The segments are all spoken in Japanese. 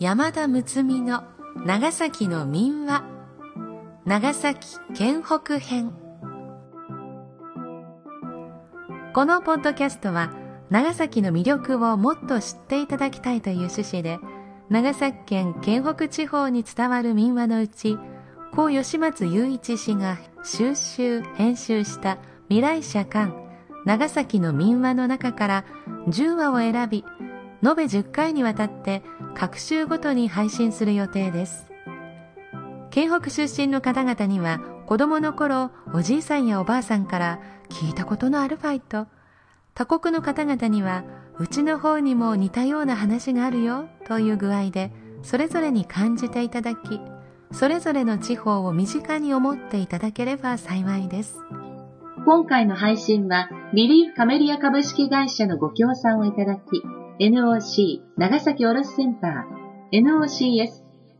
山田睦美の長崎の民話。長崎県北編。このポッドキャストは長崎の魅力をもっと知っていただきたいという趣旨で長崎県県北地方に伝わる民話のうち高吉松雄一氏が収集編集した未来社館長崎の民話の中から10話を選び延べ10回にわたって各週ごとに配信する予定です。県北出身の方々には子供の頃おじいさんやおばあさんから聞いたことのあるファイト。他国の方々にはうちの方にも似たような話があるよという具合でそれぞれに感じていただきそれぞれの地方を身近に思っていただければ幸いです。今回の配信はビリーフカメリア株式会社のご協賛をいただき NOC 長崎卸センター NOCS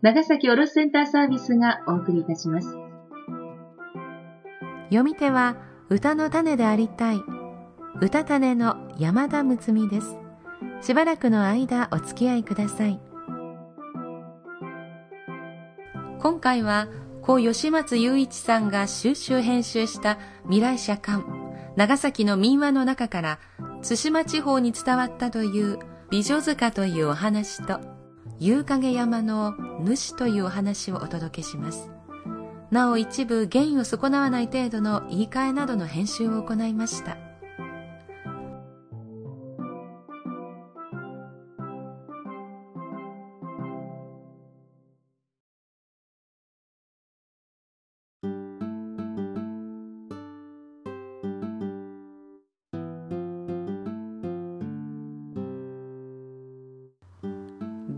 長崎卸センターサービスがお送りいたします。読み手は歌の種でありたい歌種の山田睦美です。しばらくの間お付き合いください。今回は故吉松雄一さんが収集編集した未来社館長崎の民話の中から対馬地方に伝わったという美女塚というお話と夕影山の主というお話をお届けします。なお一部原意を損なわない程度の言い換えなどの編集を行いました。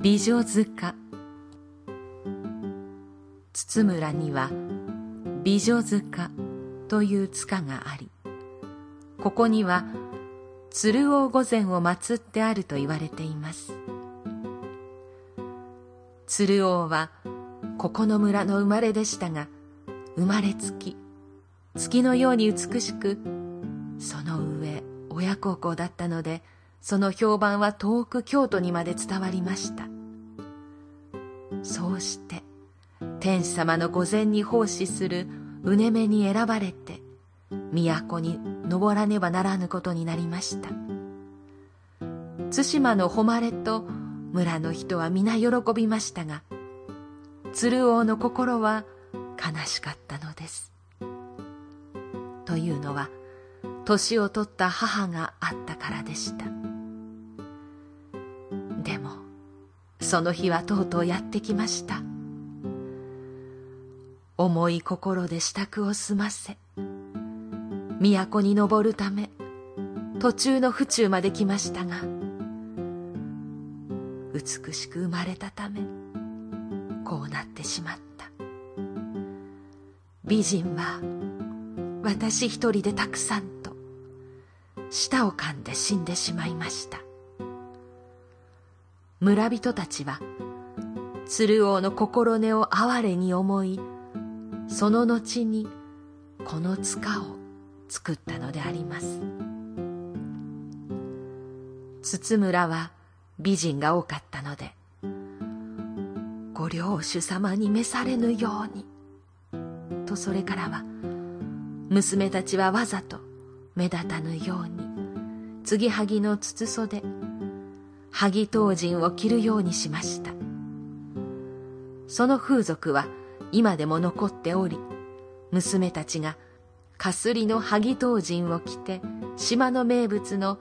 美女塚。筒村には美女塚という塚がありここには鶴王御前を祀ってあると言われています。鶴王はここの村の生まれでしたが生まれつき月のように美しくその上親孝行だったのでその評判は遠く京都にまで伝わりました。そうして天子様の御前に奉仕するうねめに選ばれて都に登らねばならぬことになりました。対馬の誉れと村の人は皆喜びましたが鶴王の心は悲しかったのです。というのは年を取った母があったからでした。その日はとうとうやってきました。重い心で支度を済ませ都に登るため途中の府中まで来ましたが美しく生まれたためこうなってしまった。美人は私一人でたくさんと舌を噛んで死んでしまいました。村人たちは鶴王の心根を哀れに思いその後にこの塚を作ったのであります。筒村は美人が多かったのでご領主様に召されぬようにとそれからは娘たちはわざと目立たぬように継ぎはぎの筒袖萩当人を着るようにしました。その風俗は今でも残っており娘たちがかすりの萩当人を着て島の名物の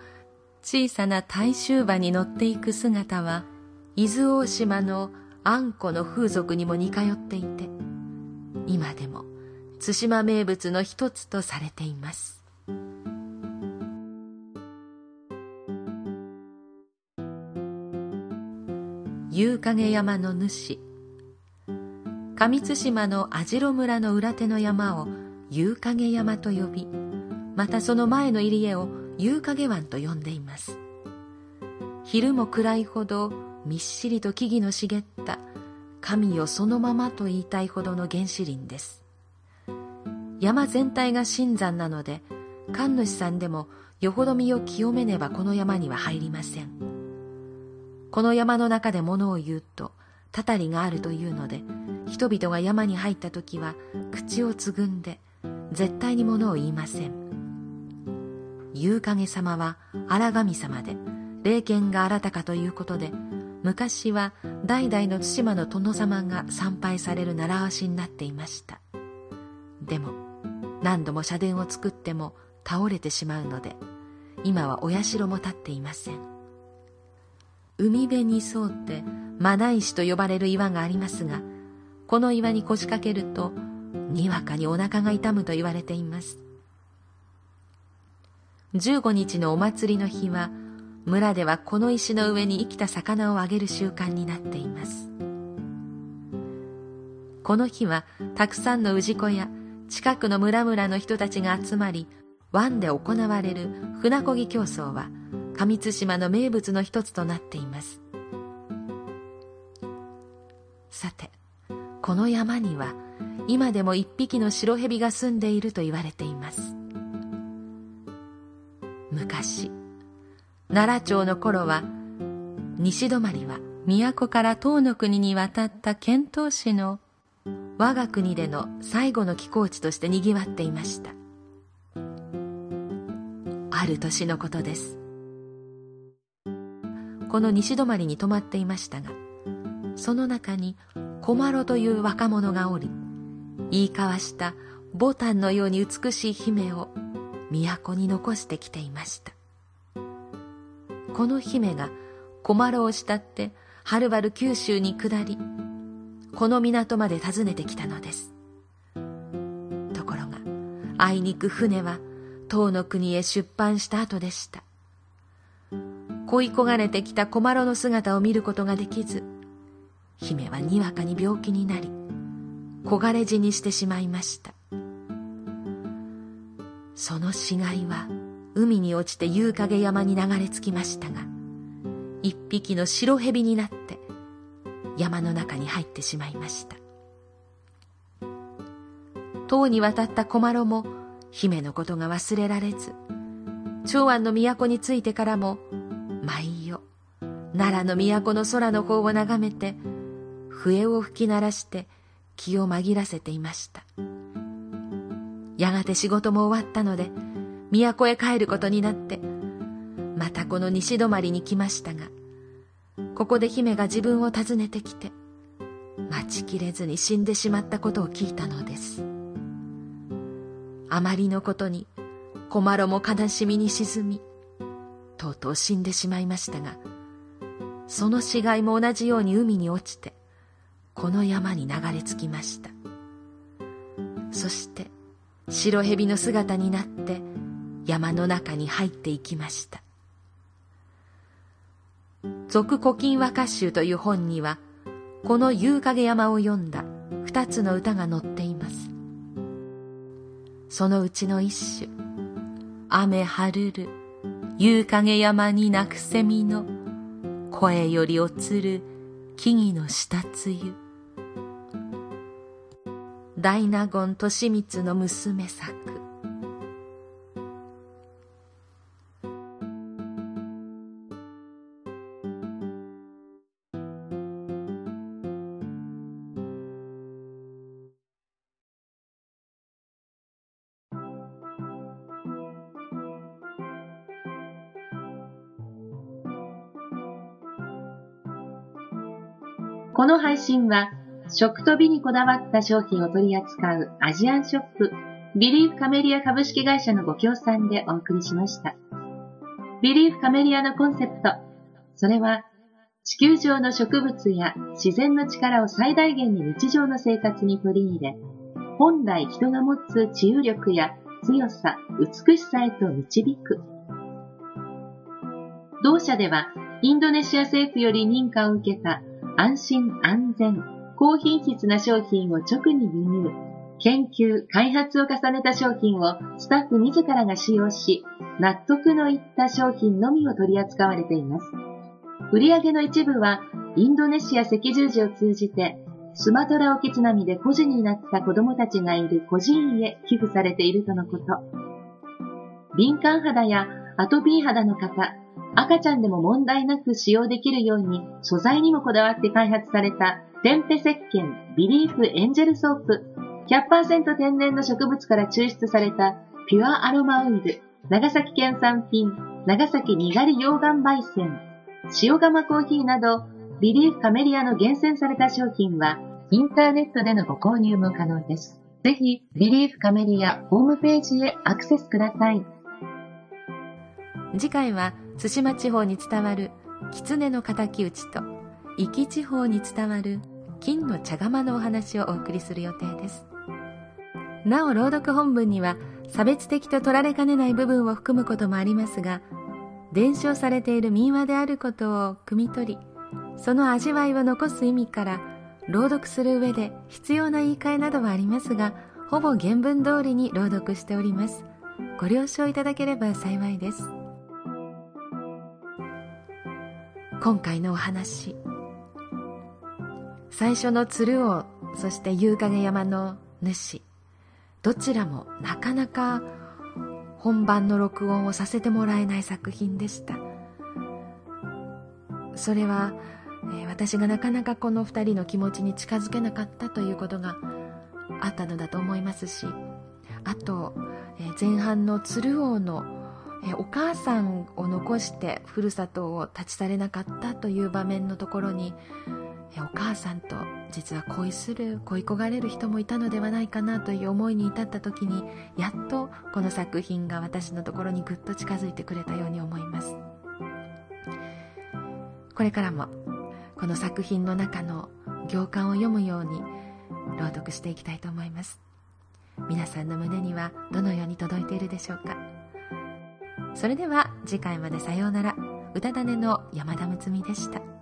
小さな大衆馬に乗っていく姿は伊豆大島のあんこの風俗にも似通っていて今でも対馬名物の一つとされています。夕影山の主。上津島の網代村の裏手の山を夕影山と呼びまたその前の入り江を夕影湾と呼んでいます。昼も暗いほどみっしりと木々の茂った神よそのままと言いたいほどの原始林です。山全体が新山なので神主さんでもよほど身を清めねばこの山には入りません。この山の中で物を言うとたたりがあるというので、人々が山に入った時は口をつぐんで絶対に物を言いません。夕影様は荒神様で、霊剣が新たかということで、昔は代々の対馬の殿様が参拝される習わしになっていました。でも、何度も社殿を作っても倒れてしまうので、今はお社も建っていません。海辺に沿ってマナ石と呼ばれる岩がありますが、この岩に腰掛けると、にわかにお腹が痛むと言われています。15日のお祭りの日は、村ではこの石の上に生きた魚をあげる習慣になっています。この日は、たくさんの氏子や近くの村々の人たちが集まり、湾で行われる船漕ぎ競争は、上津島の名物の一つとなっています。さて、この山には、今でも一匹の白蛇が住んでいると言われています。昔、奈良町の頃は、西泊は都から東の国に渡った遣唐使の我が国での最後の寄港地として賑わっていました。ある年のことです。この西泊に泊まっていましたが、その中に小丸という若者がおり、言い交わしたボタンのように美しい姫を都に残してきていました。この姫が小丸を慕ってはるばる九州に下り、この港まで訪ねてきたのです。ところが、あいにく船は唐の国へ出版した後でした。恋焦がれてきた小丸の姿を見ることができず、姫はにわかに病気になり、焦がれ死にしてしまいました。その死骸は海に落ちて夕影山に流れ着きましたが、一匹の白蛇になって山の中に入ってしまいました。唐に渡った小丸も姫のことが忘れられず、長安の都に着いてからも奈良の都の空の方を眺めて笛を吹き鳴らして気を紛らせていました。やがて仕事も終わったので、都へ帰ることになって、またこの西泊に来ましたが、ここで姫が自分を訪ねてきて、待ちきれずに死んでしまったことを聞いたのです。あまりのことに、小丸も悲しみに沈み、とうとう死んでしまいましたが、その死骸も同じように海に落ちて、この山に流れ着きました。そして白蛇の姿になって山の中に入っていきました「俗古今和歌集」という本にはこの夕影山を読んだ二つの歌が載っています。そのうちの一首「雨晴るる夕影山に鳴くセミの声より落つる木々の下つゆ」大納言利光の娘作この配信は食と美にこだわった商品を取り扱うアジアンショップ、ビリーフカメリア株式会社のご協賛でお送りしました。ビリーフカメリアのコンセプト、それは地球上の植物や自然の力を最大限に日常の生活に取り入れ、本来人が持つ治癒力や強さ、美しさへと導く。同社では、インドネシア政府より認可を受けた安心安全高品質な商品を直に輸入、研究、開発を重ねた商品をスタッフ自らが使用し、納得のいった商品のみを取り扱われています。売上の一部は、インドネシア赤十字を通じて、スマトラ沖津波で孤児になった子供たちがいる孤児院へ寄付されているとのこと。敏感肌やアトピー肌の方、赤ちゃんでも問題なく使用できるように素材にもこだわって開発されたテンペ石鹸ビリーフエンジェルソープ100%天然の植物から抽出されたピュアアロマオイル長崎県産品長崎にがり溶岩焙煎塩釜コーヒーなどビリーフカメリアの厳選された商品はインターネットでのご購入も可能です。ぜひ、ビリーフカメリアホームページへアクセスください。次回は、対馬地方に伝わる狐の敵討ちと、壱岐地方に伝わる金の茶釜のお話をお送りする予定です。なお、朗読本文には、差別的と取られかねない部分を含むこともありますが、伝承されている民話であることを汲み取り、その味わいを残す意味から、朗読する上で必要な言い換えなどはありますが、ほぼ原文通りに朗読しております。ご了承いただければ幸いです。今回のお話。最初の鶴王、そして夕影山の主。どちらもなかなか本番の録音をさせてもらえない作品でした。それはえ、私がなかなかこの2人の気持ちに近づけなかったということがあったのだと思いますしあと、え、前半の鶴王の、え、お母さんを残してふるさとを立ち去れなかったという場面のところに、えお母さんと実は恋する恋焦がれる人もいたのではないかなという思いに至った時にやっとこの作品が私のところにぐっと近づいてくれたように思います。これからもこの作品の中の行間を読むように朗読していきたいと思います。皆さんの胸にはどのように届いているでしょうか？それでは次回までさようなら。歌種の山田睦美でした。